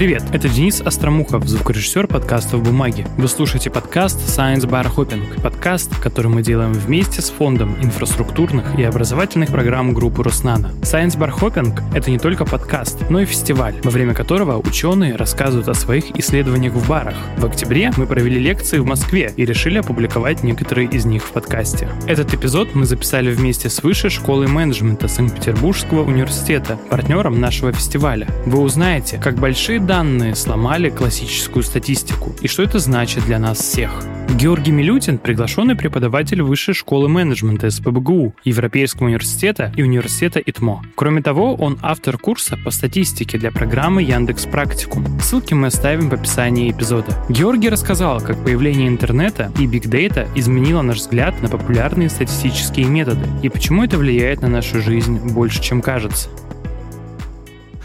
Привет, это Денис Остромухов, звукорежиссер подкаста «В бумаге». Вы слушаете подкаст Science Bar Hopping, подкаст, который мы делаем вместе с Фондом инфраструктурных и образовательных программ группы Роснана. Science Bar Hopping — это не только подкаст, но и фестиваль, во время которого ученые рассказывают о своих исследованиях в барах. В октябре мы провели лекции в Москве и решили опубликовать некоторые из них в подкасте. Этот эпизод мы записали вместе с Высшей школой менеджмента Санкт-Петербургского университета, партнером нашего фестиваля. Вы узнаете, как большие данные сломали классическую статистику и что это значит для нас всех. Георгий Милютин – приглашенный преподаватель Высшей школы менеджмента СПБГУ, Европейского университета и университета ИТМО. Кроме того, он автор курса по статистике для программы Яндекс Практикум. Ссылки мы оставим в описании эпизода. Георгий рассказал, как появление интернета и бигдейта изменило наш взгляд на популярные статистические методы и почему это влияет на нашу жизнь больше, чем кажется.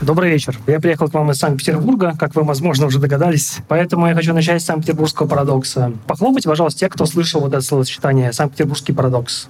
Добрый вечер. Я приехал к вам из Санкт-Петербурга, как вы, возможно, уже догадались. Поэтому я хочу начать с Санкт-Петербургского парадокса. Похлопайте, пожалуйста, те, кто слышал вот это словосочетание «Санкт-Петербургский парадокс».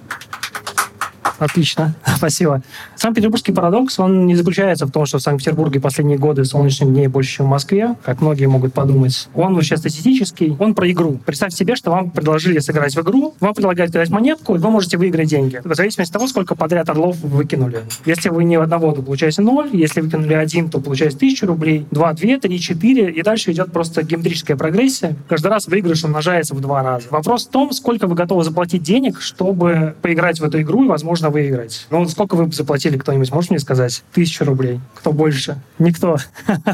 Отлично, спасибо. Санкт-Петербургский парадокс, он не заключается в том, что в Санкт-Петербурге последние годы солнечных дней больше, чем в Москве, как многие могут подумать. Он вообще статистический, он про игру. Представьте себе, что вам предложили сыграть в игру, вам предлагают кидать монетку, и вы можете выиграть деньги. В зависимости от того, сколько подряд орлов вы выкинули. Если вы не одного, то получаете ноль, если выкинули один, то получаете тысячу рублей, два, две, три, четыре, и дальше идет просто геометрическая прогрессия. Каждый раз выигрыш умножается в два раза. Вопрос в том, сколько вы готовы заплатить денег, чтобы поиграть в эту игру и, возможно, можно выиграть. Ну, сколько вы заплатили кто-нибудь, можешь мне сказать? Тысячу рублей. Кто больше? Никто.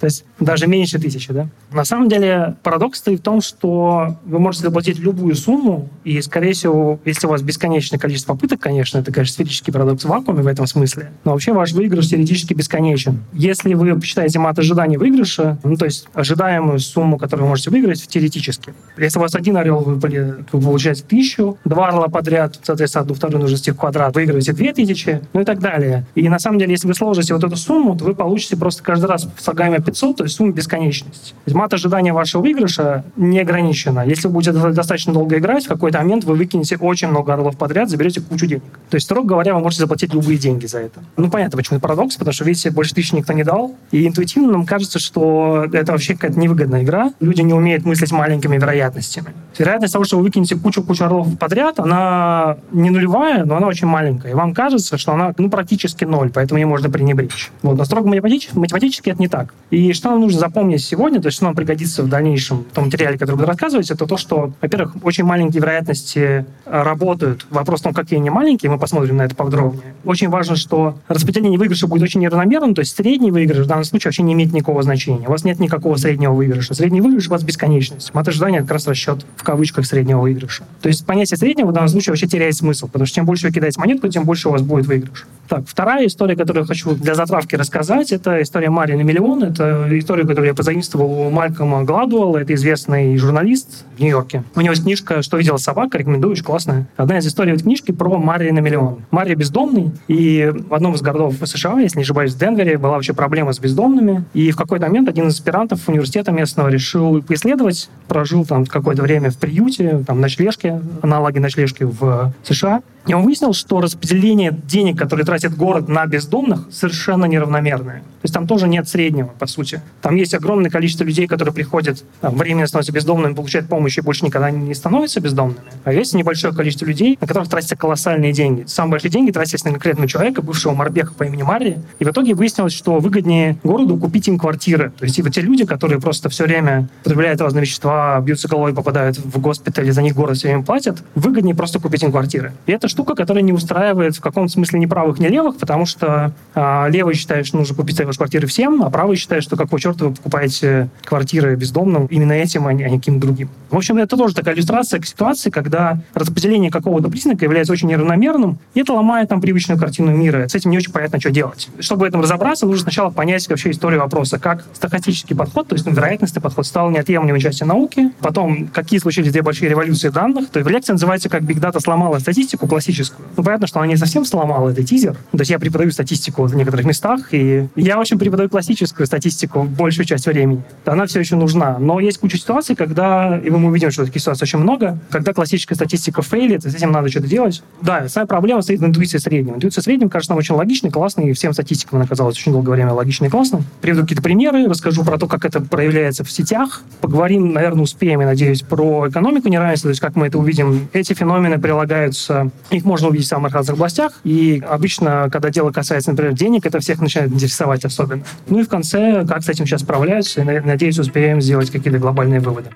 То есть даже меньше тысячи, да? На самом деле парадокс стоит в том, что вы можете заплатить любую сумму, и, скорее всего, если у вас бесконечное количество попыток, конечно, это, конечно, сферический парадокс в вакууме в этом смысле, но вообще ваш выигрыш теоретически бесконечен. Если вы посчитаете мат ожидания выигрыша, ну, то есть ожидаемую сумму, которую вы можете выиграть теоретически, если у вас один орел выпали, вы получаете тысячу, два орла подряд, соответственно, одну вторую нужно квадрат, выигрываете две тысячи, ну и так далее. И на самом деле, если вы сложите вот эту сумму, то вы получите просто каждый раз слагаемое 500, то есть сумма бесконечности. То есть мат ожидания вашего выигрыша не ограничена. Если вы будете достаточно долго играть, в какой-то момент вы выкинете очень много орлов подряд, заберете кучу денег. То есть, строго говоря, вы можете заплатить любые деньги за это. Ну, понятно, почему это парадокс, потому что, видите, больше тысячи никто не дал. И интуитивно нам кажется, что это вообще какая-то невыгодная игра. Люди не умеют мыслить маленькими вероятностями. Вероятность того, что вы выкинете кучу-кучу орлов подряд, она не нулевая, но она очень маленькая. И вам кажется, что она ну, практически ноль, поэтому ее можно пренебречь. Вот. Но строго математически, математически это не так. И что нам нужно запомнить сегодня, то есть что нам пригодится в дальнейшем в том материале, который буду рассказывать, это то, что, во-первых, очень маленькие вероятности э, работают. Вопрос в том, какие они маленькие, мы посмотрим на это подробнее. Очень важно, что распределение выигрыша будет очень неравномерным, то есть средний выигрыш в данном случае вообще не имеет никакого значения. У вас нет никакого среднего выигрыша. Средний выигрыш у вас бесконечность. Мат ожидания — как раз расчет в кавычках среднего выигрыша. То есть понятие среднего в данном случае вообще теряет смысл, потому что чем больше вы кидаете монетку, тем больше у вас будет выигрыш. Так, вторая история, которую хочу для затравки рассказать, это история Марии на миллион. Это история, которую я позаимствовал у Малькома Гладуэлла. Это известный журналист в Нью-Йорке. У него есть книжка «Что видела собака», рекомендую, очень классная. Одна из историй в книжке про Марии на миллион. Мария бездомный, и в одном из городов США, если не ошибаюсь, в Денвере, была вообще проблема с бездомными. И в какой-то момент один из аспирантов университета местного решил исследовать, прожил там какое-то время в приюте, там ночлежке, аналоги ночлежки в США. И он выяснил, что распределение денег, которые тратит город на бездомных, совершенно неравномерное. То есть там тоже нет среднего, по сути. Там есть огромное количество людей, которые приходят, там, временно становятся бездомными, получают помощь и больше никогда не становятся бездомными. А есть небольшое количество людей, на которых тратятся колоссальные деньги. Самые большие деньги тратились на конкретного человека, бывшего Марбеха по имени Марии. И в итоге выяснилось, что выгоднее городу купить им квартиры. То есть и вот те люди, которые просто все время потребляют разные вещества, бьются головой, попадают в госпиталь, и за них город все время платят, выгоднее просто купить им квартиры. И это штука, которая не устраивает в каком-то смысле ни правых, ни левых, потому что а, левые считают, что нужно купить ваши квартиры всем, а правые считают, что какого черта вы покупаете квартиры бездомным именно этим, а не, а не каким-то другим. В общем, это тоже такая иллюстрация к ситуации, когда распределение какого-то признака является очень неравномерным, и это ломает там привычную картину мира. С этим не очень понятно, что делать. Чтобы в этом разобраться, нужно сначала понять вообще историю вопроса, как стохастический подход, то есть ну, вероятностный подход, стал неотъемлемой частью науки, потом какие случились две большие революции данных. То есть в лекции называется «Как Data сломала статистику», классическая классическую. Ну, понятно, что она не совсем сломала, это тизер. То есть я преподаю статистику в некоторых местах, и я, в общем, преподаю классическую статистику большую часть времени. Она все еще нужна. Но есть куча ситуаций, когда, и мы увидим, что таких ситуаций очень много, когда классическая статистика фейлит, и с этим надо что-то делать. Да, самая проблема стоит в интуиции среднего. Интуиция среднего, кажется, нам очень логичной, классной, и всем статистикам она казалась очень долгое время логичной и классной. Приведу какие-то примеры, расскажу про то, как это проявляется в сетях. Поговорим, наверное, успеем, я надеюсь, про экономику неравенства, то есть как мы это увидим. Эти феномены прилагаются, их можно увидеть в самых разных областях, и обычно, когда дело касается, например, денег, это всех начинает интересовать особенно. Ну и в конце, как с этим сейчас справляются, и, надеюсь, успеем сделать какие-то глобальные выводы.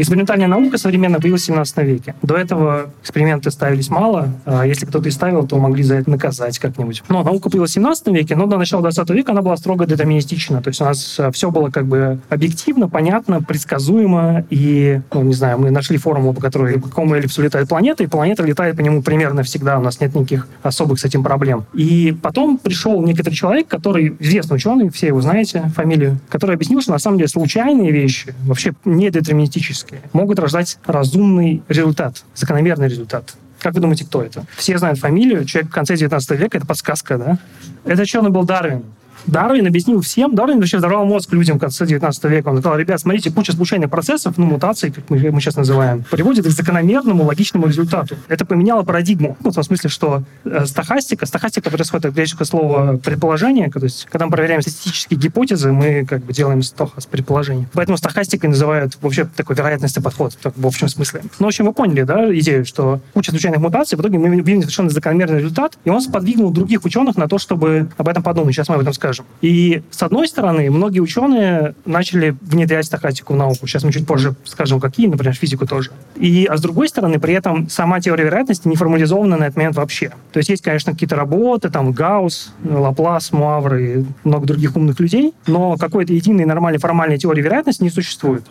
Экспериментальная наука современно появилась в 17 веке. До этого эксперименты ставились мало. А если кто-то и ставил, то могли за это наказать как-нибудь. Но наука появилась в 17 веке, но до начала 20 века она была строго детерминистична. То есть у нас э, все было как бы объективно, понятно, предсказуемо. И, ну, не знаю, мы нашли формулу, по которой по какому эллипсу летает планета, и планета летает по нему примерно всегда. У нас нет никаких особых с этим проблем. И потом пришел некоторый человек, который известный ученый, все его знаете, фамилию, который объяснил, что на самом деле случайные вещи вообще не детерминистические могут рождать разумный результат, закономерный результат. Как вы думаете, кто это? Все знают фамилию, человек в конце 19 века, это подсказка, да? Это ученый был Дарвин. Дарвин объяснил всем, Дарвин вообще взорвал мозг людям в конце 19 века. Он сказал, ребят, смотрите, куча случайных процессов, ну, мутаций, как мы, мы сейчас называем, приводит к закономерному логичному результату. Это поменяло парадигму. Ну, в том смысле, что э, стахастика, стахастика происходит от греческого слова предположение, то есть, когда мы проверяем статистические гипотезы, мы как бы делаем стохас предположение. Поэтому стахастикой называют вообще такой вероятностный подход, так, в общем смысле. Ну, в общем, вы поняли, да, идею, что куча случайных мутаций, в итоге мы видим совершенно закономерный результат, и он сподвигнул других ученых на то, чтобы об этом подумать. Сейчас мы об этом скажем скажем. И, с одной стороны, многие ученые начали внедрять стахастику в науку. Сейчас мы чуть позже скажем, какие, например, физику тоже. И, а с другой стороны, при этом сама теория вероятности не формализована на этот момент вообще. То есть есть, конечно, какие-то работы, там, Гаусс, Лаплас, Муавр и много других умных людей, но какой-то единой нормальной формальной теории вероятности не существует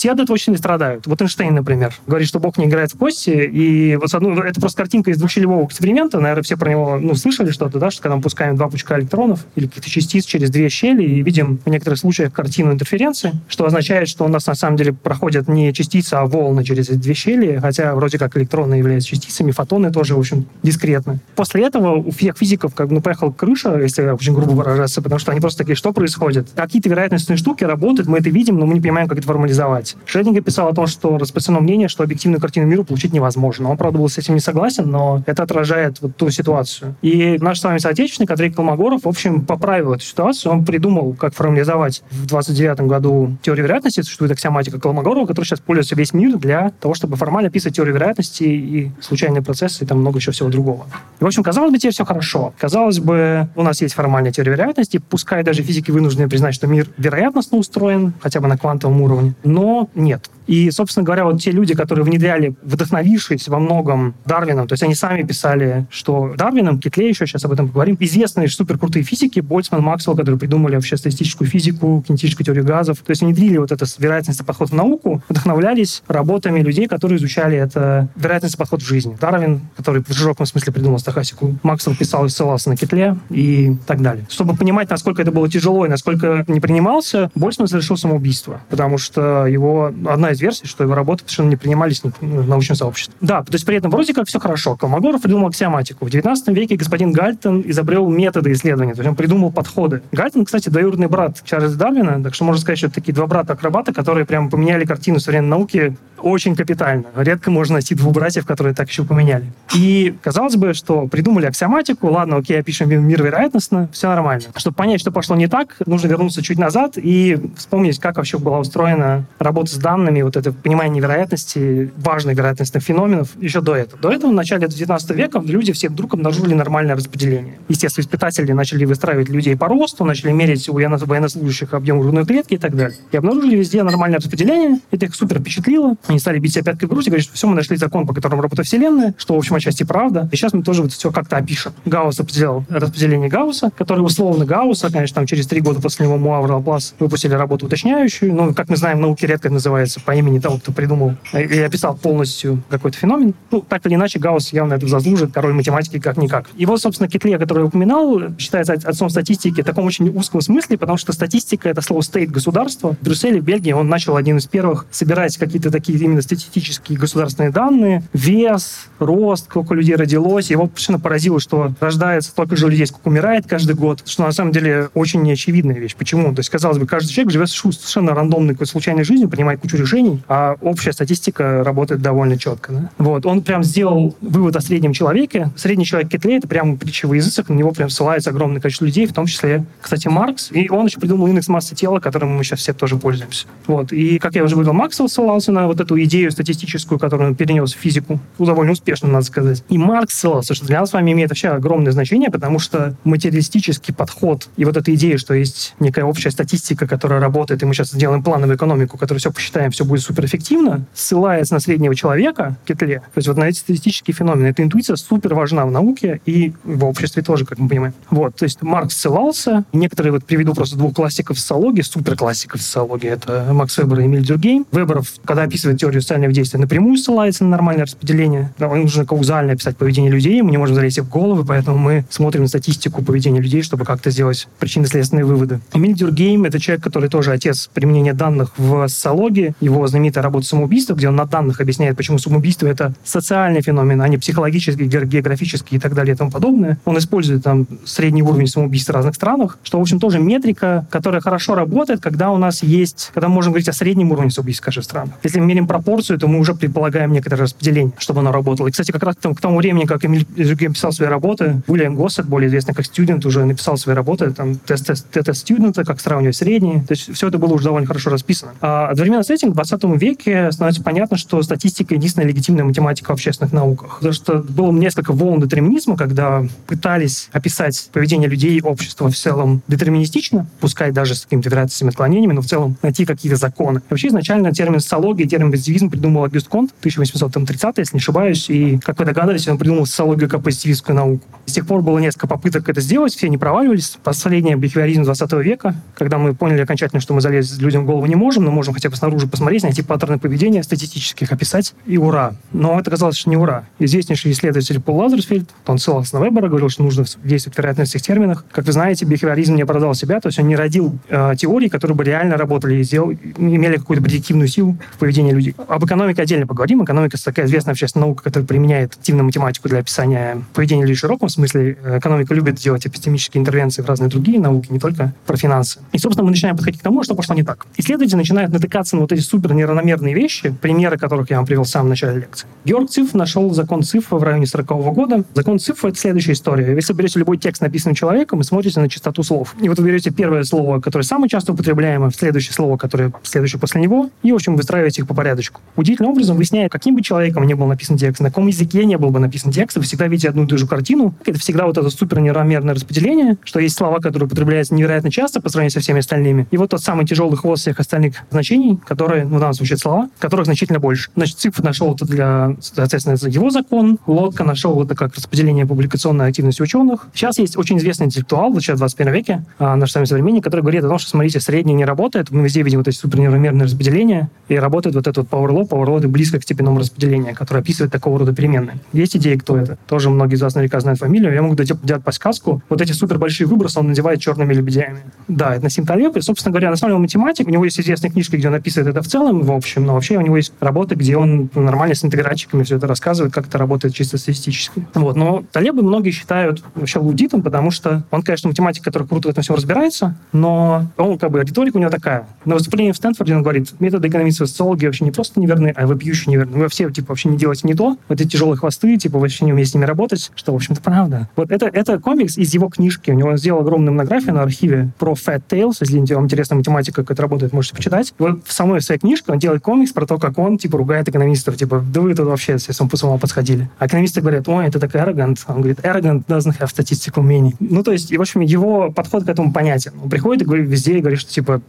все от этого очень страдают. Вот Эйнштейн, например, говорит, что Бог не играет в кости, и вот одну, это просто картинка из двухщелевого эксперимента, наверное, все про него ну, слышали что-то, да, что когда мы пускаем два пучка электронов или каких-то частиц через две щели и видим в некоторых случаях картину интерференции, что означает, что у нас на самом деле проходят не частицы, а волны через эти две щели, хотя вроде как электроны являются частицами, фотоны тоже, в общем, дискретны. После этого у всех физиков как бы ну, поехала крыша, если очень грубо выражаться, потому что они просто такие, что происходит? Какие-то вероятностные штуки работают, мы это видим, но мы не понимаем, как это формализовать понимать. Шреддингер писал о том, что распространено мнение, что объективную картину мира получить невозможно. Он, правда, был с этим не согласен, но это отражает вот ту ситуацию. И наш с вами соотечественник Андрей Колмогоров, в общем, поправил эту ситуацию. Он придумал, как формализовать в 29 году теорию вероятности. Существует аксиоматика Колмогорова, которая сейчас пользуется весь мир для того, чтобы формально описывать теорию вероятности и случайные процессы, и там много еще всего другого. И, в общем, казалось бы, теперь все хорошо. Казалось бы, у нас есть формальная теория вероятности, пускай даже физики вынуждены признать, что мир вероятностно устроен, хотя бы на квантовом уровне, но нет. И, собственно говоря, вот те люди, которые внедряли, вдохновившись во многом Дарвином, то есть они сами писали, что Дарвином, Китле еще, сейчас об этом поговорим, известные суперкрутые физики, Больцман, Максвелл, которые придумали вообще статистическую физику, кинетическую теорию газов, то есть внедрили вот этот вероятностный подход в науку, вдохновлялись работами людей, которые изучали это вероятностный подход в жизни. Дарвин, который в широком смысле придумал стахастику, Максвелл писал и ссылался на Китле и так далее. Чтобы понимать, насколько это было тяжело и насколько не принимался, Больцман совершил самоубийство, потому что его одна из из версий, что его работы совершенно не принимались в научном сообществе. Да, то есть при этом вроде как все хорошо. Колмогоров придумал аксиоматику. В 19 веке господин Гальтон изобрел методы исследования, то есть он придумал подходы. Гальтон, кстати, двоюродный брат Чарльза Дарвина, так что можно сказать, что это такие два брата-акробата, которые прямо поменяли картину современной науки очень капитально. Редко можно найти двух братьев, которые так еще поменяли. И казалось бы, что придумали аксиоматику, ладно, окей, опишем мир вероятностно, все нормально. Чтобы понять, что пошло не так, нужно вернуться чуть назад и вспомнить, как вообще была устроена работа с данными, вот это понимание невероятности, важных вероятностных феноменов еще до этого. До этого, в начале 19 века, люди все вдруг обнаружили нормальное распределение. Естественно, испытатели начали выстраивать людей по росту, начали мерить у военнослужащих объем грудной клетки и так далее. И обнаружили везде нормальное распределение. Это их супер впечатлило. Они стали бить себя пяткой в грудь и говорить, что все, мы нашли закон, по которому работает Вселенная, что, в общем, отчасти правда. И сейчас мы тоже вот все как-то опишем. Гаусс определял распределение Гаусса, который условно Гаусса, конечно, там через три года после него Муавр Лаплас выпустили работу уточняющую. Ну, как мы знаем, в науке редко называется по имени того, кто придумал и описал полностью какой-то феномен. Ну, так или иначе, Гаусс явно это заслужит, король математики как-никак. Его, собственно, Китле, который я упоминал, считается отцом статистики в таком очень узком смысле, потому что статистика — это слово «стейт» — государство. В Брюсселе, в Бельгии он начал один из первых собирать какие-то такие именно статистические государственные данные, вес, рост, сколько людей родилось. Его совершенно поразило, что рождается столько же людей, сколько умирает каждый год, что на самом деле очень неочевидная вещь. Почему? То есть, казалось бы, каждый человек живет совершенно рандомной какой случайной жизнью, принимает кучу решений, а общая статистика работает довольно четко. Да? Вот. Он прям сделал вывод о среднем человеке. Средний человек Кетле — это прям притча во языцах, на него прям ссылается огромное количество людей, в том числе, кстати, Маркс. И он еще придумал индекс массы тела, которым мы сейчас все тоже пользуемся. Вот. И, как я уже говорил, Максвелл ссылался на вот эту идею статистическую, которую он перенес в физику. Ну, довольно успешно, надо сказать. И Маркс ссылался, что для нас с вами имеет вообще огромное значение, потому что материалистический подход и вот эта идея, что есть некая общая статистика, которая работает, и мы сейчас сделаем плановую экономику, которую все посчитаем, все будет суперэффективно, ссылается на среднего человека, Кетле. То есть вот на эти статистические феномены. Эта интуиция супер важна в науке и в обществе тоже, как мы понимаем. Вот. То есть Маркс ссылался. Некоторые вот приведу просто двух классиков социологии, супер классиков социологии. Это Макс Вебер и Эмиль Дюргейм. Вебер, когда описывает теорию социального действия, напрямую ссылается на нормальное распределение. Да, нужно каузально описать поведение людей, мы не можем залезть в головы, поэтому мы смотрим на статистику поведения людей, чтобы как-то сделать причинно-следственные выводы. Эмиль Дюргейм — это человек, который тоже отец применения данных в социологии. Его знаменитая работа «Самоубийство», где он на данных объясняет, почему самоубийство — это социальный феномен, а не психологический, географический и так далее и тому подобное. Он использует там средний уровень самоубийств в разных странах, что, в общем, тоже метрика, которая хорошо работает, когда у нас есть, когда мы можем говорить о среднем уровне самоубийств в каждой стране. Если мы меряем пропорцию, то мы уже предполагаем некоторое распределение, чтобы оно работало. И, кстати, как раз к тому времени, как Эмиль Дюргейм писал свои работы, Уильям Госсет, более известный как студент, уже написал свои работы, там, тест студента, как сравнивать средние. То есть все это было уже довольно хорошо расписано. А одновременно с этим в 20 веке становится понятно, что статистика единственная легитимная математика в общественных науках. Потому что было несколько волн детерминизма, когда пытались описать поведение людей, общества в целом детерминистично, пускай даже с какими-то вероятностями отклонениями, но в целом найти какие-то законы. И вообще изначально термин социология, термин позитивизм придумал Агюст Конт в 1830 если не ошибаюсь, и, как вы догадались, он придумал социологию как позитивистскую науку. С тех пор было несколько попыток это сделать, все не проваливались. Последний бихевиоризм 20 века, когда мы поняли окончательно, что мы залезть людям в голову не можем, но можем хотя бы снаружи посмотреть, найти паттерны поведения, статистических описать, и ура. Но это казалось, что не ура. Известнейший исследователь Пол Лазерсфельд, он ссылался на Вебера, говорил, что нужно действовать в вероятностных терминах. Как вы знаете, бихевиоризм не оправдал себя, то есть он не родил э, теории, которые бы реально работали и сделали, имели какую-то предиктивную силу в поведении людей. Об экономике отдельно поговорим. Экономика — такая известная общественная наука, которая применяет активную математику для описания поведения людей в широком смысле. Экономика любит делать эпистемические интервенции в разные другие науки, не только про финансы. И, собственно, мы начинаем подходить к тому, что пошло не так. Исследователи начинают натыкаться на вот эти супер неравномерные вещи, примеры которых я вам привел в самом начале лекции. Георг Циф нашел закон Цифа в районе 40 -го года. Закон Цифа — это следующая история. Если берете любой текст, написанный человеком, и смотрите на частоту слов. И вот вы берете первое слово, которое самое часто употребляемое, следующее слово, которое следующее после него, и, в общем, выстраиваете их по порядочку. Удивительным образом выясняя, каким бы человеком не был написан текст, на каком языке не был бы написан текст, вы всегда видите одну и ту же картину. Это всегда вот это супер неравномерное распределение, что есть слова, которые употребляются невероятно часто по сравнению со всеми остальными. И вот тот самый тяжелый хвост всех остальных значений, которые, ну, в данном случае слова, которых значительно больше. Значит, Цифр нашел это для, соответственно, его закон, Лодка нашел это как распределение публикационной активности ученых. Сейчас есть очень известный интеллектуал, вот сейчас в 21 веке, а, наш самый современник, который говорит о том, что, смотрите, среднее не работает, мы везде видим вот эти супернеравномерные распределения, и работает вот этот вот power law, power law близко к степенному распределению, которое описывает такого рода переменные. Есть идеи, кто это? Тоже многие из вас наверняка знают фамилию. Я могу дать, дать подсказку. Вот эти супер большие выбросы он называет черными лебедями. Да, это Насим Талеб. И, собственно говоря, на самом деле математик. У него есть известные книжки, где он описывает это в целом, в общем, но вообще у него есть работы, где он нормально с интегратчиками все это рассказывает, как это работает чисто статистически. Вот. Но Талеба многие считают вообще лудитом, потому что он, конечно, математик, который круто в этом всем разбирается, но он как бы риторика у него такая. На выступлении в Стэнфорде он говорит, методы экономической социологии вообще не просто неверны, а вопиюще неверны. Вы все, типа, вообще не делаете не то. Вот эти тяжелые хвосты, типа, вообще не умеете с ними работать, что, в общем-то, правда. Вот это, это комикс из его книжки. У него он сделал огромную монографию на архиве про Fat Tails. Если вам интересна математика, как это работает, можете почитать. Вот в самой своей книжке он делает комикс про то, как он, типа, ругает экономистов. Типа, да вы тут вообще с ума подсходили. А экономисты говорят, ой, это так arrogant. Он говорит, arrogant doesn't have statistical meaning. Ну, то есть, и, в общем, его подход к этому понятен. Он приходит и говорит везде и говорит, что, типа,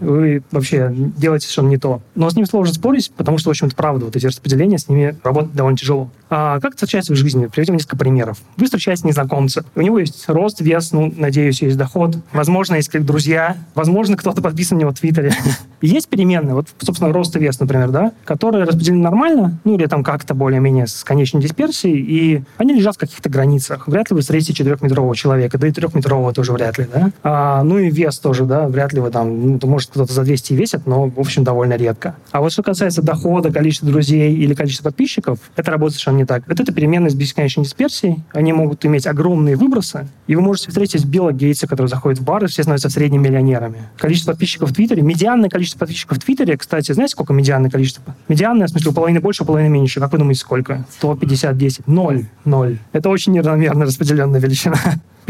вы вообще делаете совершенно не то. Но с ним сложно спорить, потому что, в общем-то, правда, вот эти распределения, с ними работать довольно тяжело. А как это встречается в жизни? Приведем несколько примеров. Вы встречаете незнакомца. У него есть рост, вес, ну, надеюсь, есть доход. Возможно, есть как друзья. Возможно, кто-то подписан на него в Твиттере. есть переменные, вот, собственно, рост и вес, например, да, которые распределены нормально, ну, или там как-то более-менее с конечной дисперсией, и они лежат в каких-то границах. Вряд ли вы встретите четырехметрового человека, да и трехметрового тоже вряд ли, да. А, ну и вес тоже, да, вряд ли вы там, ну, может, кто-то за 200 весит, но, в общем, довольно редко. А вот что касается дохода, количества друзей или количества подписчиков, это работает совершенно не так. Вот это переменные с бесконечной дисперсией, они могут иметь огромные выбросы, и вы можете встретить Билла Гейтса, который заходит в бар, и все становятся средними миллионерами. Количество подписчиков в Твиттере, медианное количество подписчиков в Твиттере, кстати, знаете, сколько медианное количество? Медианное, в смысле, половины больше, половины меньше. Как вы думаете, сколько? 150, 10. Ноль. Ноль. Это очень неравномерно распределенная величина.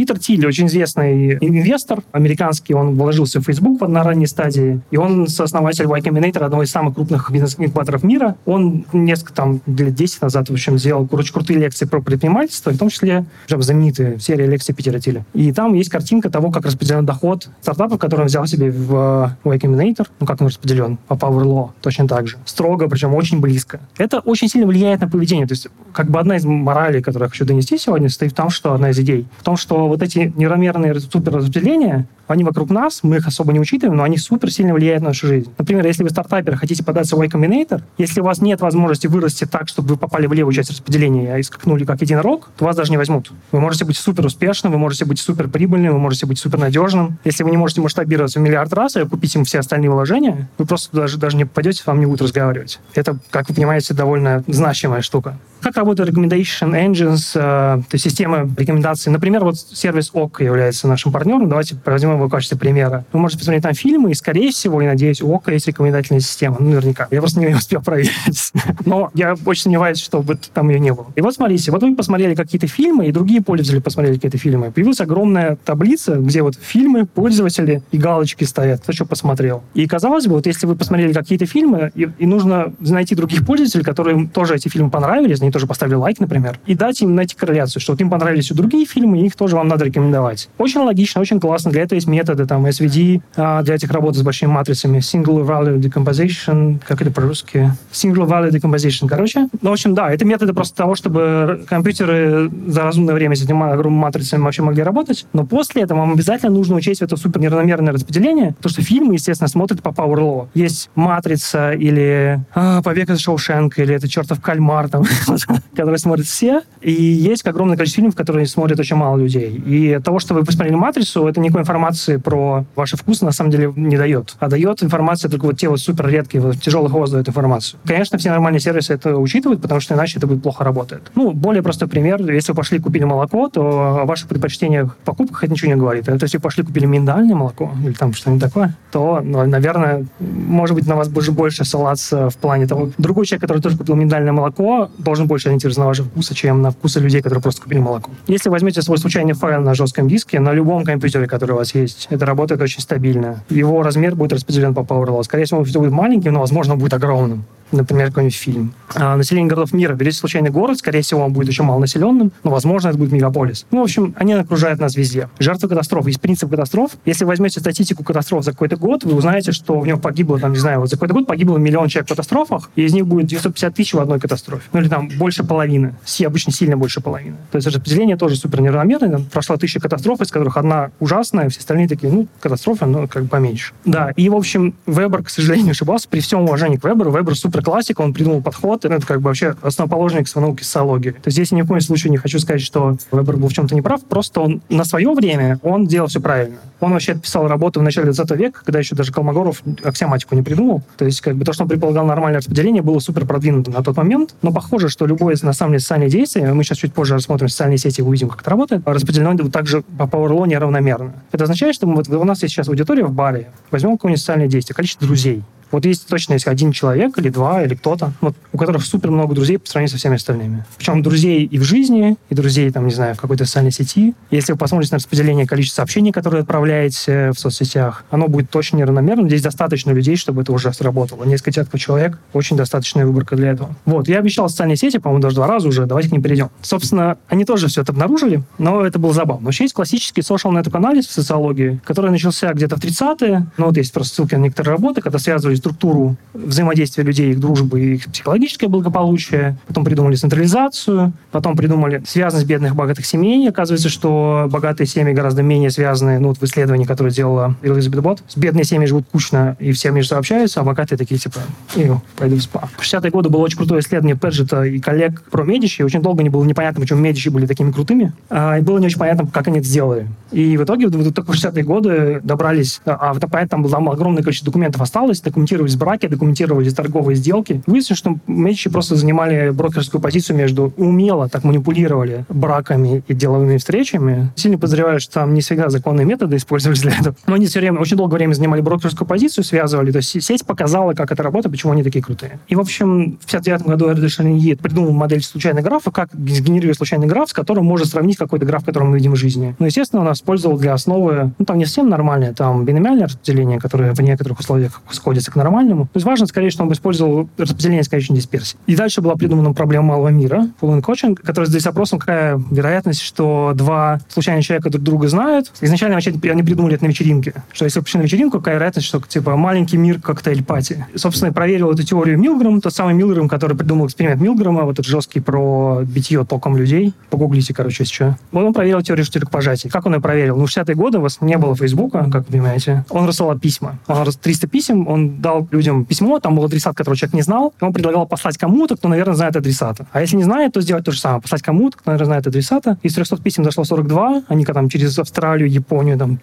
Питер Тилли, очень известный инвестор американский, он вложился в Facebook на ранней стадии, и он сооснователь Y Combinator, одного из самых крупных бизнес-инкубаторов мира. Он несколько там лет 10 назад, в общем, сделал очень крутые лекции про предпринимательство, в том числе прям знаменитые серия лекций Питера Тилли. И там есть картинка того, как распределен доход стартапа, который он взял себе в Y Combinator, ну как он распределен, по Power Law, точно так же. Строго, причем очень близко. Это очень сильно влияет на поведение. То есть, как бы одна из моралей, которую я хочу донести сегодня, состоит в том, что одна из идей, в том, что вот эти неравномерные суперраспределения, они вокруг нас, мы их особо не учитываем, но они супер сильно влияют на нашу жизнь. Например, если вы стартапер, хотите податься в Y Combinator, если у вас нет возможности вырасти так, чтобы вы попали в левую часть распределения и скакнули как единорог, то вас даже не возьмут. Вы можете быть супер успешным, вы можете быть супер прибыльным, вы можете быть супер надежным. Если вы не можете масштабироваться в миллиард раз и купить им все остальные вложения, вы просто даже, даже не попадете, вам не будут разговаривать. Это, как вы понимаете, довольно значимая штука. Как работают recommendation engines, э, то есть системы рекомендаций? Например, вот сервис ОК является нашим партнером. Давайте возьмем его в качестве примера. Вы можете посмотреть там фильмы, и, скорее всего, я надеюсь, у ОК есть рекомендательная система. Ну, наверняка. Я просто не успел проверить. Но я очень сомневаюсь, что вот там ее не было. И вот смотрите, вот вы посмотрели какие-то фильмы, и другие пользователи посмотрели какие-то фильмы. Появилась огромная таблица, где вот фильмы, пользователи и галочки стоят, кто что посмотрел. И казалось бы, вот если вы посмотрели какие-то фильмы, и, и нужно найти других пользователей, которые тоже эти фильмы понравились, они тоже поставили лайк, например, и дать им найти корреляцию, что вот им понравились и другие фильмы, и их тоже вам надо рекомендовать. Очень логично, очень классно. Для этого есть методы, там, SVD, а, для этих работы с большими матрицами, Single Value Decomposition, как это по-русски? Single Value Decomposition, короче. Ну, в общем, да, это методы просто того, чтобы компьютеры за разумное время с этими огромными матрицами вообще могли работать. Но после этого вам обязательно нужно учесть это супер неравномерное распределение, потому что фильмы, естественно, смотрят по Power Law. Есть «Матрица» или а, «Побег из Шоушенка», или это «Чертов кальмар», там, который смотрят все. И есть огромное количество фильмов, которые смотрят очень мало людей. И от того, что вы посмотрели «Матрицу», это никакой информации про ваши вкусы на самом деле не дает. А дает информация только вот те вот супер редкие, вот тяжелых ОЗ дают информацию. Конечно, все нормальные сервисы это учитывают, потому что иначе это будет плохо работать. Ну, более простой пример. Если вы пошли купили молоко, то о ваших предпочтениях в покупках это ничего не говорит. А то если вы пошли купили миндальное молоко или там что-нибудь такое, то, ну, наверное, может быть, на вас будет больше ссылаться в плане того. Другой человек, который тоже купил миндальное молоко, должен больше ориентироваться на ваши вкусы, чем на вкусы людей, которые просто купили молоко. Если возьмете свой случайный файл на жестком диске, на любом компьютере, который у вас есть, это работает очень стабильно. Его размер будет распределен по PowerLaw. Скорее всего, он будет маленьким, но, возможно, будет огромным например, какой-нибудь фильм. А население городов мира. Берите случайный город, скорее всего, он будет еще малонаселенным, но, возможно, это будет мегаполис. Ну, в общем, они окружают нас везде. Жертвы катастроф. Есть принцип катастроф. Если возьмете статистику катастроф за какой-то год, вы узнаете, что в нем погибло, там, не знаю, вот за какой-то год погибло миллион человек в катастрофах, и из них будет 950 тысяч в одной катастрофе. Ну, или там больше половины. Все обычно сильно больше половины. То есть распределение тоже супер неравномерное. Там прошла тысяча катастроф, из которых одна ужасная, все остальные такие, ну, катастрофа, но как бы поменьше. Да, и, в общем, Вебер, к сожалению, ошибался. При всем уважении к Веберу, Вебер супер классик, он придумал подход, это как бы вообще основоположник науки социологии. То есть здесь ни в коем случае не хочу сказать, что Вебер был в чем-то неправ, просто он на свое время он делал все правильно. Он вообще писал работу в начале 20 века, когда еще даже Колмогоров аксиоматику не придумал. То есть как бы то, что он предполагал нормальное распределение, было супер продвинуто на тот момент. Но похоже, что любое на самом деле социальное действие, мы сейчас чуть позже рассмотрим социальные сети и увидим, как это работает, распределено также по Power Law неравномерно. Это означает, что мы, вот, у нас есть сейчас аудитория в баре, возьмем какое-нибудь социальное действие, количество друзей. Вот есть точно есть один человек или два, или кто-то, вот, у которых супер много друзей по сравнению со всеми остальными. Причем друзей и в жизни, и друзей, там, не знаю, в какой-то социальной сети. Если вы посмотрите на распределение количества сообщений, которые отправляете в соцсетях, оно будет точно неравномерно. Здесь достаточно людей, чтобы это уже сработало. Несколько десятков человек, очень достаточная выборка для этого. Вот, я обещал социальные сети, по-моему, даже два раза уже, давайте к ним перейдем. Собственно, они тоже все это обнаружили, но это было забавно. Вообще есть классический social network анализ в социологии, который начался где-то в 30-е, ну вот есть просто ссылки на некоторые работы, когда связывались структуру взаимодействия людей, их дружбы и их психологическое благополучие. Потом придумали централизацию. Потом придумали связанность бедных и богатых семей. Оказывается, что богатые семьи гораздо менее связаны, ну, вот в исследовании, которое делала Элизабет Бот. Бедные семьи живут кучно и все между общаются, а богатые такие, типа, и пойду в спа. В 60-е годы было очень крутое исследование Педжета и коллег про Медичи. Очень долго не было непонятно, почему Медичи были такими крутыми. А, и было не очень понятно, как они это сделали. И в итоге вот только в 60-е годы добрались, а, а понятно, там, там огромное количество документов осталось, документировались браки, документировались торговые сделки. Выяснилось, что Медичи просто занимали брокерскую позицию между умело так манипулировали браками и деловыми встречами. Сильно подозреваю, что там не всегда законные методы использовались для этого. Но они все время, очень долгое время занимали брокерскую позицию, связывали. То есть сеть показала, как это работает, почему они такие крутые. И, в общем, в 59 году Эрде Шаленьи придумал модель случайных графа, как генерировать случайный граф, с которым можно сравнить какой-то граф, который мы видим в жизни. Но, естественно, он использовал для основы, ну, там не совсем нормальное, там биномиальное распределение, которое в некоторых условиях сходится к нормальному. То есть важно, скорее, что он использовал распределение с конечной дисперсией. И дальше была придумана проблема малого мира, full coaching, который задается вопросом, какая вероятность, что два случайных человека друг друга знают. Изначально вообще они придумали это на вечеринке, что если вы пришли на вечеринку, какая вероятность, что типа маленький мир коктейль пати. Собственно, проверил эту теорию Милграм, тот самый Милграм, который придумал эксперимент Милграма, вот этот жесткий про битье током людей. Погуглите, короче, если что. Вот он проверил теорию пожатий. Как он ее проверил? Ну, в 60-е годы у вас не было Фейсбука, как вы понимаете. Он рассылал письма. Он раз 300 писем, он дал людям письмо, там был адресат, которого человек не знал, он предлагал послать кому-то, кто, наверное, знает адресата. А если не знает, то сделать то же самое. Послать кому-то, кто, наверное, знает адресата. Из 300 писем дошло 42, они там через Австралию, Японию, там,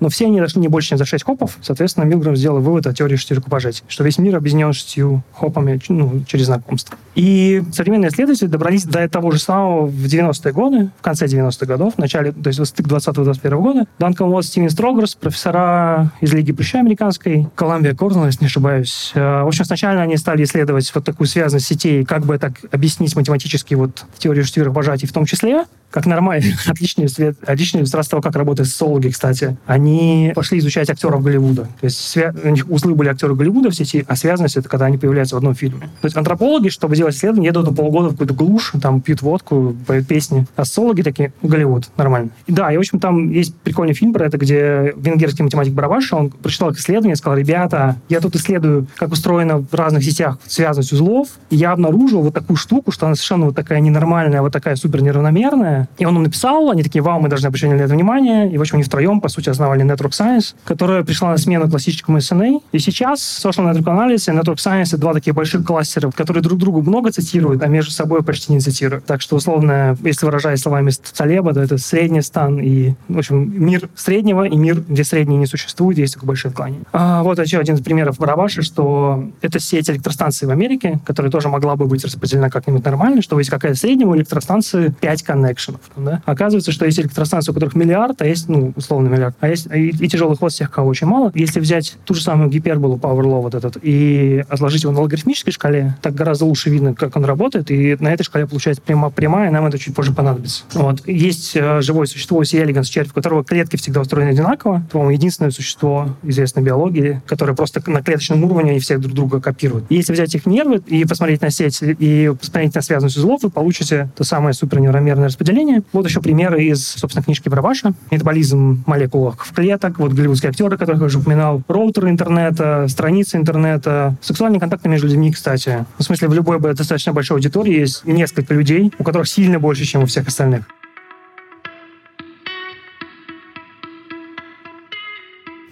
но все они дошли не больше, чем за 6 хопов. Соответственно, Милграм сделал вывод о теории шестирукопожатий, что весь мир объединен шестью хопами ну, через знакомство. И современные исследователи добрались до того же самого в 90-е годы, в конце 90-х годов, в начале, то есть стык 20-21 года. Данкан Уотт, Стивен Строгерс, профессора из Лиги Плюща американской, Колумбия Корнелл, если не ошибаюсь. Э, в общем, сначала они стали исследовать вот такую связанность сетей, как бы так объяснить математически вот теорию пожатий в том числе, как нормально, отличный, свет, отличный иллюстрация того, как работают социологи, кстати. Они пошли изучать актеров Голливуда. То есть свя... у них узлы были актеры Голливуда в сети, а связанность это когда они появляются в одном фильме. То есть антропологи, чтобы делать исследование, едут на полгода в какую-то глушь, там пьют водку, поют песни. А социологи такие, Голливуд, нормально. И да, и в общем там есть прикольный фильм про это, где венгерский математик Барабаша, он прочитал исследование, сказал, ребята, я тут исследую, как устроена в разных сетях связанность узлов, и я обнаружил вот такую штуку, что она совершенно вот такая ненормальная, вот такая супер неравномерная, и он им написал, они такие, вау, мы должны обращать на это внимание. И, в общем, они втроем, по сути, основали Network Science, которая пришла на смену классическому SNA. И сейчас Social Network Analysis и Network Science — это два таких больших кластера, которые друг другу много цитируют, а между собой почти не цитируют. Так что, условно, если выражаясь словами Талеба, то это средний стан и, в общем, мир среднего и мир, где средний не существует, есть такое большое отклонение. А, вот еще один из примеров Барабаши, что это сеть электростанций в Америке, которая тоже могла бы быть распределена как-нибудь нормально, что есть какая-то средняя электростанции 5 коннекшенов. Да? Оказывается, что есть электростанции, у которых миллиард, а есть, ну, условно миллиард, а есть и, и тяжелый ход тех, кого очень мало. Если взять ту же самую гиперболу Power Law вот этот и разложить его на логарифмической шкале, так гораздо лучше видно, как он работает, и на этой шкале получается прямо, прямая, нам это чуть позже понадобится. Вот. Есть э, живое существо, elegans, червь, у которого клетки всегда устроены одинаково. По-моему, единственное существо известной биологии, которое просто на клеточном уровне они всех друг друга копируют. И если взять их нервы и посмотреть на сеть, и посмотреть на связанность узлов, вы получите то самое суперневромерное распределение. Вот еще примеры из, собственно, книжки Барабаша. Метаболизм молекул в клеток, вот голливудские актеры, которых я уже упоминал, роутеры интернета, страницы интернета, сексуальные контакты между людьми, кстати. В смысле, в любой достаточно большой аудитории есть несколько людей, у которых сильно больше, чем у всех остальных.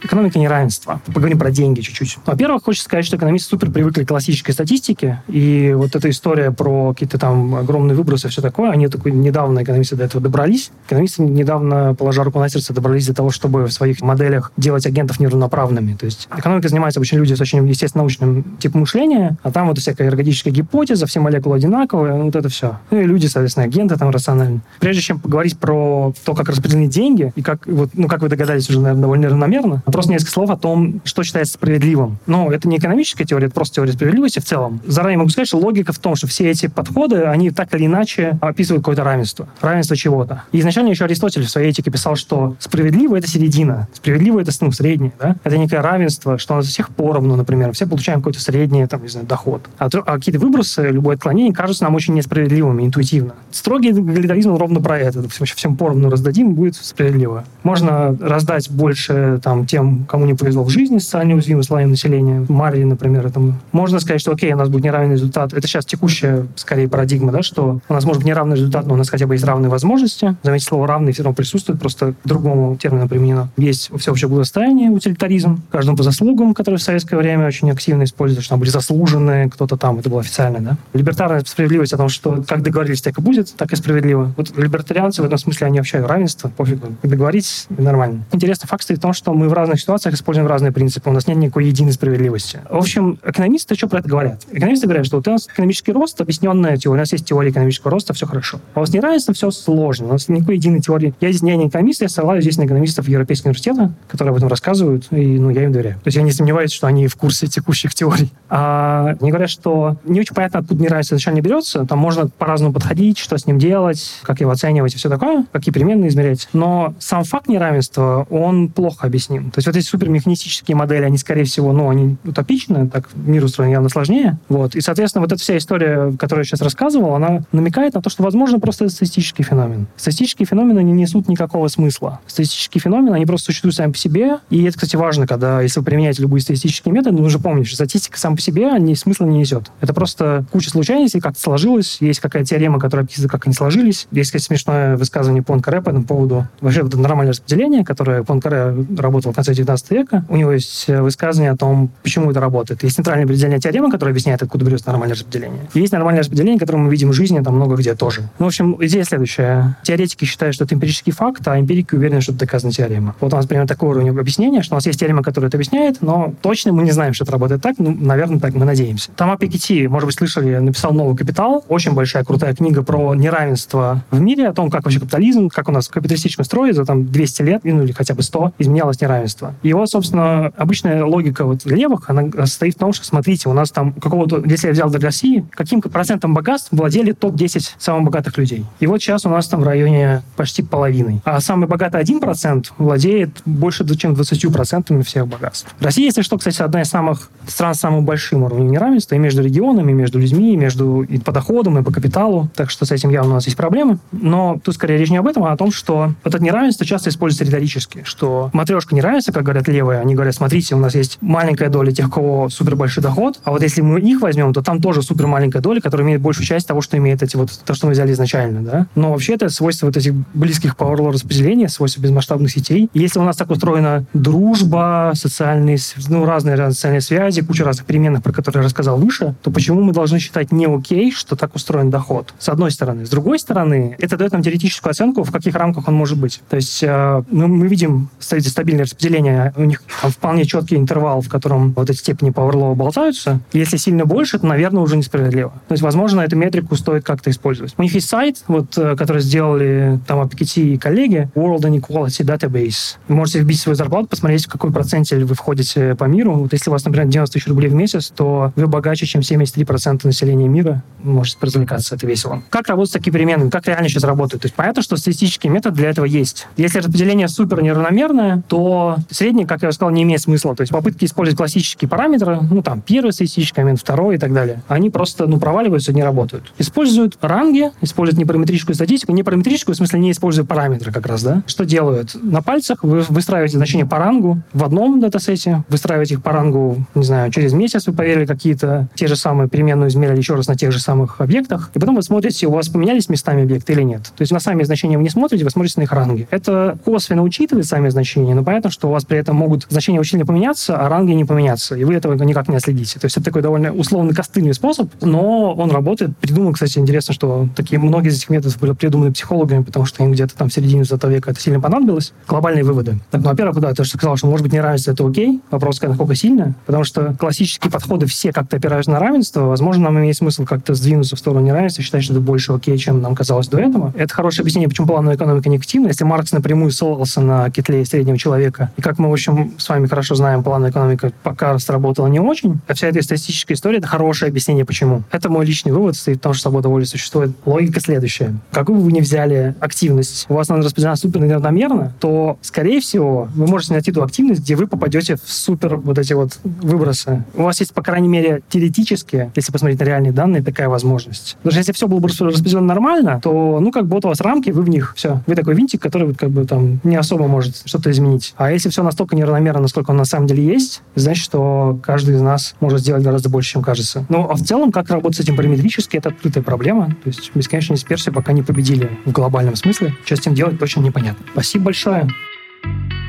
Экономика неравенства. Поговорим про деньги чуть-чуть. Во-первых, хочется сказать, что экономисты супер привыкли к классической статистике, и вот эта история про какие-то там огромные выбросы и все такое, они такой недавно экономисты до этого добрались. Экономисты недавно, положа руку на сердце, добрались до того, чтобы в своих моделях делать агентов неравноправными. То есть экономика занимается обычно люди с очень естественно научным типом мышления, а там вот всякая эрготическая гипотеза, все молекулы одинаковые, вот это все. Ну и люди, соответственно, агенты там рациональные. Прежде чем поговорить про то, как распределены деньги, и как, вот, ну, как вы догадались уже, наверное, довольно равномерно, просто несколько слов о том, что считается справедливым. Но это не экономическая теория, это просто теория справедливости в целом. Заранее могу сказать, что логика в том, что все эти подходы, они так или иначе описывают какое-то равенство. Равенство чего-то. И изначально еще Аристотель в своей этике писал, что справедливо — это середина. Справедливо — это ну, среднее. Да? Это некое равенство, что у нас всех поровну, например. Все получаем какой-то средний там, не знаю, доход. А, а какие-то выбросы, любое отклонение кажутся нам очень несправедливыми интуитивно. Строгий эгалитаризм ровно про это. Всем, всем поровну раздадим, будет справедливо. Можно раздать больше там, тем, кому не повезло в жизни, социально уязвимым слоем населения, Марли, например, этому. Можно сказать, что окей, у нас будет неравный результат. Это сейчас текущая, скорее, парадигма, да, что у нас может быть неравный результат, но у нас хотя бы есть равные возможности. Заметьте, слово «равный» все равно присутствует, просто к другому термину применено. Есть всеобщее благосостояние, утилитаризм, каждому по заслугам, который в советское время очень активно используется, что там были заслуженные, кто-то там, это было официально, да. Либертарная справедливость о том, что как договорились, так и будет, так и справедливо. Вот либертарианцы в этом смысле, они вообще равенство, пофигу, договорить нормально. Интересный факт стоит в том, что мы в разных ситуациях используем разные принципы, у нас нет никакой единой справедливости. В общем, экономисты что про это говорят? Экономисты говорят, что вот у нас экономический рост, объясненная теория, у нас есть теория экономического роста, все хорошо. А у вас неравенство, все сложно, у нас никакой единой теории. Я здесь я не экономист, я ссылаюсь здесь на экономистов Европейского университета, которые об этом рассказывают, и ну, я им доверяю. То есть я не сомневаюсь, что они в курсе текущих теорий. А они говорят, что не очень понятно, откуда неравенство изначально берется. Там можно по-разному подходить, что с ним делать, как его оценивать и все такое, какие переменные измерять. Но сам факт неравенства, он плохо объясним. То есть вот эти супермеханистические модели, они, скорее всего, ну, они утопичны, так мир устроен явно сложнее. Вот. И, соответственно, вот эта вся история, которую я сейчас рассказывал, она намекает на то, что, возможно, просто это статистический феномен. Статистические феномены не несут никакого смысла. Статистические феномены, они просто существуют сами по себе. И это, кстати, важно, когда, если вы применяете любые статистические методы, нужно помнить, что статистика сам по себе они смысла не несет. Это просто куча случайностей, как-то сложилось, есть какая-то теорема, которая описывает, как они сложились. Есть, кстати, смешное высказывание Понкаре по этому поводу. Вообще, это нормальное распределение, которое Понкаре работал в конце 19 века, у него есть высказывание о том, почему это работает. Есть центральное определение теоремы, которое объясняет, откуда берется нормальное распределение. есть нормальное распределение, которое мы видим в жизни там много где тоже. Ну, в общем, идея следующая. Теоретики считают, что это эмпирический факт, а эмпирики уверены, что это доказана теорема. Вот у нас примерно такой уровень объяснения, что у нас есть теорема, которая это объясняет, но точно мы не знаем, что это работает так. Ну, наверное, так мы надеемся. Тома Пикетти, может быть, слышали, написал «Новый капитал». Очень большая, крутая книга про неравенство в мире, о том, как вообще капитализм, как у нас капиталистическом строе за там 200 лет, ну или хотя бы 100, изменялось неравенство. И вот, собственно, обычная логика вот левых, она состоит в том, что, смотрите, у нас там какого-то, если я взял для России, каким процентом богатств владели топ-10 самых богатых людей. И вот сейчас у нас там в районе почти половины. А самый богатый 1% владеет больше, чем 20% всех богатств. Россия, если что, кстати, одна из самых стран с самым большим уровнем неравенства и между регионами, и между людьми, и между и по доходам, и по капиталу. Так что с этим явно у нас есть проблемы. Но тут скорее речь не об этом, а о том, что вот это неравенство часто используется риторически, что матрешка неравенства, как говорят левые, они говорят, смотрите, у нас есть маленькая доля тех, у кого супер большой доход, а вот если мы их возьмем, то там тоже супер маленькая доля, которая имеет большую часть того, что имеет эти вот, то, что мы взяли изначально, да. Но вообще это свойство вот этих близких Орлу распределения, свойство безмасштабных сетей. Если у нас так устроена дружба, социальные, ну, разные, разные социальные связи, куча разных переменных, про которые я рассказал выше, то почему мы должны считать не окей, что так устроен доход? С одной стороны. С другой стороны, это дает нам теоретическую оценку, в каких рамках он может быть. То есть э, мы, мы видим стабильное распределение, у них там вполне четкий интервал, в котором вот эти степени Пауэрлова болтаются. Если сильно больше, то, наверное, уже несправедливо. То есть, возможно, эту метрику стоит как-то использовать. У них есть сайт, вот, э, который сделали там Piketty и коллеги, World Inequality Database. Вы можете вбить свою зарплату, посмотреть, в какой проценте вы входите по миру. Вот если у вас, например, 90 тысяч рублей в месяц, то вы богаче, чем 73% населения мира. Можете развлекаться, это весело. Как работать с такими переменами? Как реально сейчас работают? То есть понятно, что статистический метод для этого есть. Если распределение супер неравномерное, то средний, как я уже сказал, не имеет смысла. То есть попытки использовать классические параметры, ну там первый статистический момент, второй и так далее, они просто ну, проваливаются, не работают. Используют ранги, используют непараметрическую статистику. Непараметрическую, в смысле, не используя параметры как раз, да? Что делают? На пальцах вы выстраиваете значения по рангу в одном датасете, выстраиваете их по рангу, не знаю, через месяц вы проверили какие-то те же самые переменные, измерили еще раз на тех же самых объектах, и потом вы смотрите, у вас поменялись местами объекты или нет. То есть на сами значения вы не смотрите, вы смотрите на их ранги. Это косвенно учитывает сами значения, но понятно, что вас при этом могут значения очень сильно поменяться, а ранги не поменяться, и вы этого никак не отследите. То есть это такой довольно условно костыльный способ, но он работает. Придуман, кстати, интересно, что такие многие из этих методов были придуманы психологами, потому что им где-то там в середине 20 века это сильно понадобилось. Глобальные выводы. Так, ну, во-первых, да, то, что сказал, что может быть неравенство, это окей. Вопрос, насколько сильно, потому что классические подходы все как-то опираются на равенство. Возможно, нам имеет смысл как-то сдвинуться в сторону неравенства, считать, что это больше окей, чем нам казалось до этого. Это хорошее объяснение, почему плановая экономика неэффективна. Если Маркс напрямую ссылался на Китле среднего человека, и как мы, в общем, с вами хорошо знаем, плановая экономика пока сработала не очень, а вся эта статистическая история — это хорошее объяснение, почему. Это мой личный вывод, стоит в том, что свобода воли существует. Логика следующая. Какую бы вы ни взяли активность, у вас она распределена супер неравномерно, то, скорее всего, вы можете найти ту активность, где вы попадете в супер вот эти вот выбросы. У вас есть, по крайней мере, теоретически, если посмотреть на реальные данные, такая возможность. Потому что если все было бы распределено нормально, то, ну, как бы вот у вас рамки, вы в них, все. Вы такой винтик, который вот как бы там не особо может что-то изменить. А если если все настолько неравномерно, насколько он на самом деле есть, значит, что каждый из нас может сделать гораздо больше, чем кажется. Ну, а в целом, как работать с этим параметрически, это открытая проблема. То есть бесконечная дисперсия пока не победили в глобальном смысле. Что с этим делать, точно непонятно. Спасибо большое.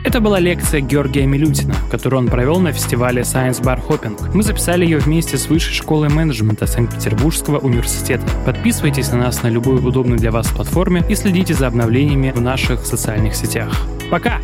Это была лекция Георгия Милютина, которую он провел на фестивале Science Bar Hopping. Мы записали ее вместе с Высшей школой менеджмента Санкт-Петербургского университета. Подписывайтесь на нас на любой удобной для вас платформе и следите за обновлениями в наших социальных сетях. Пока!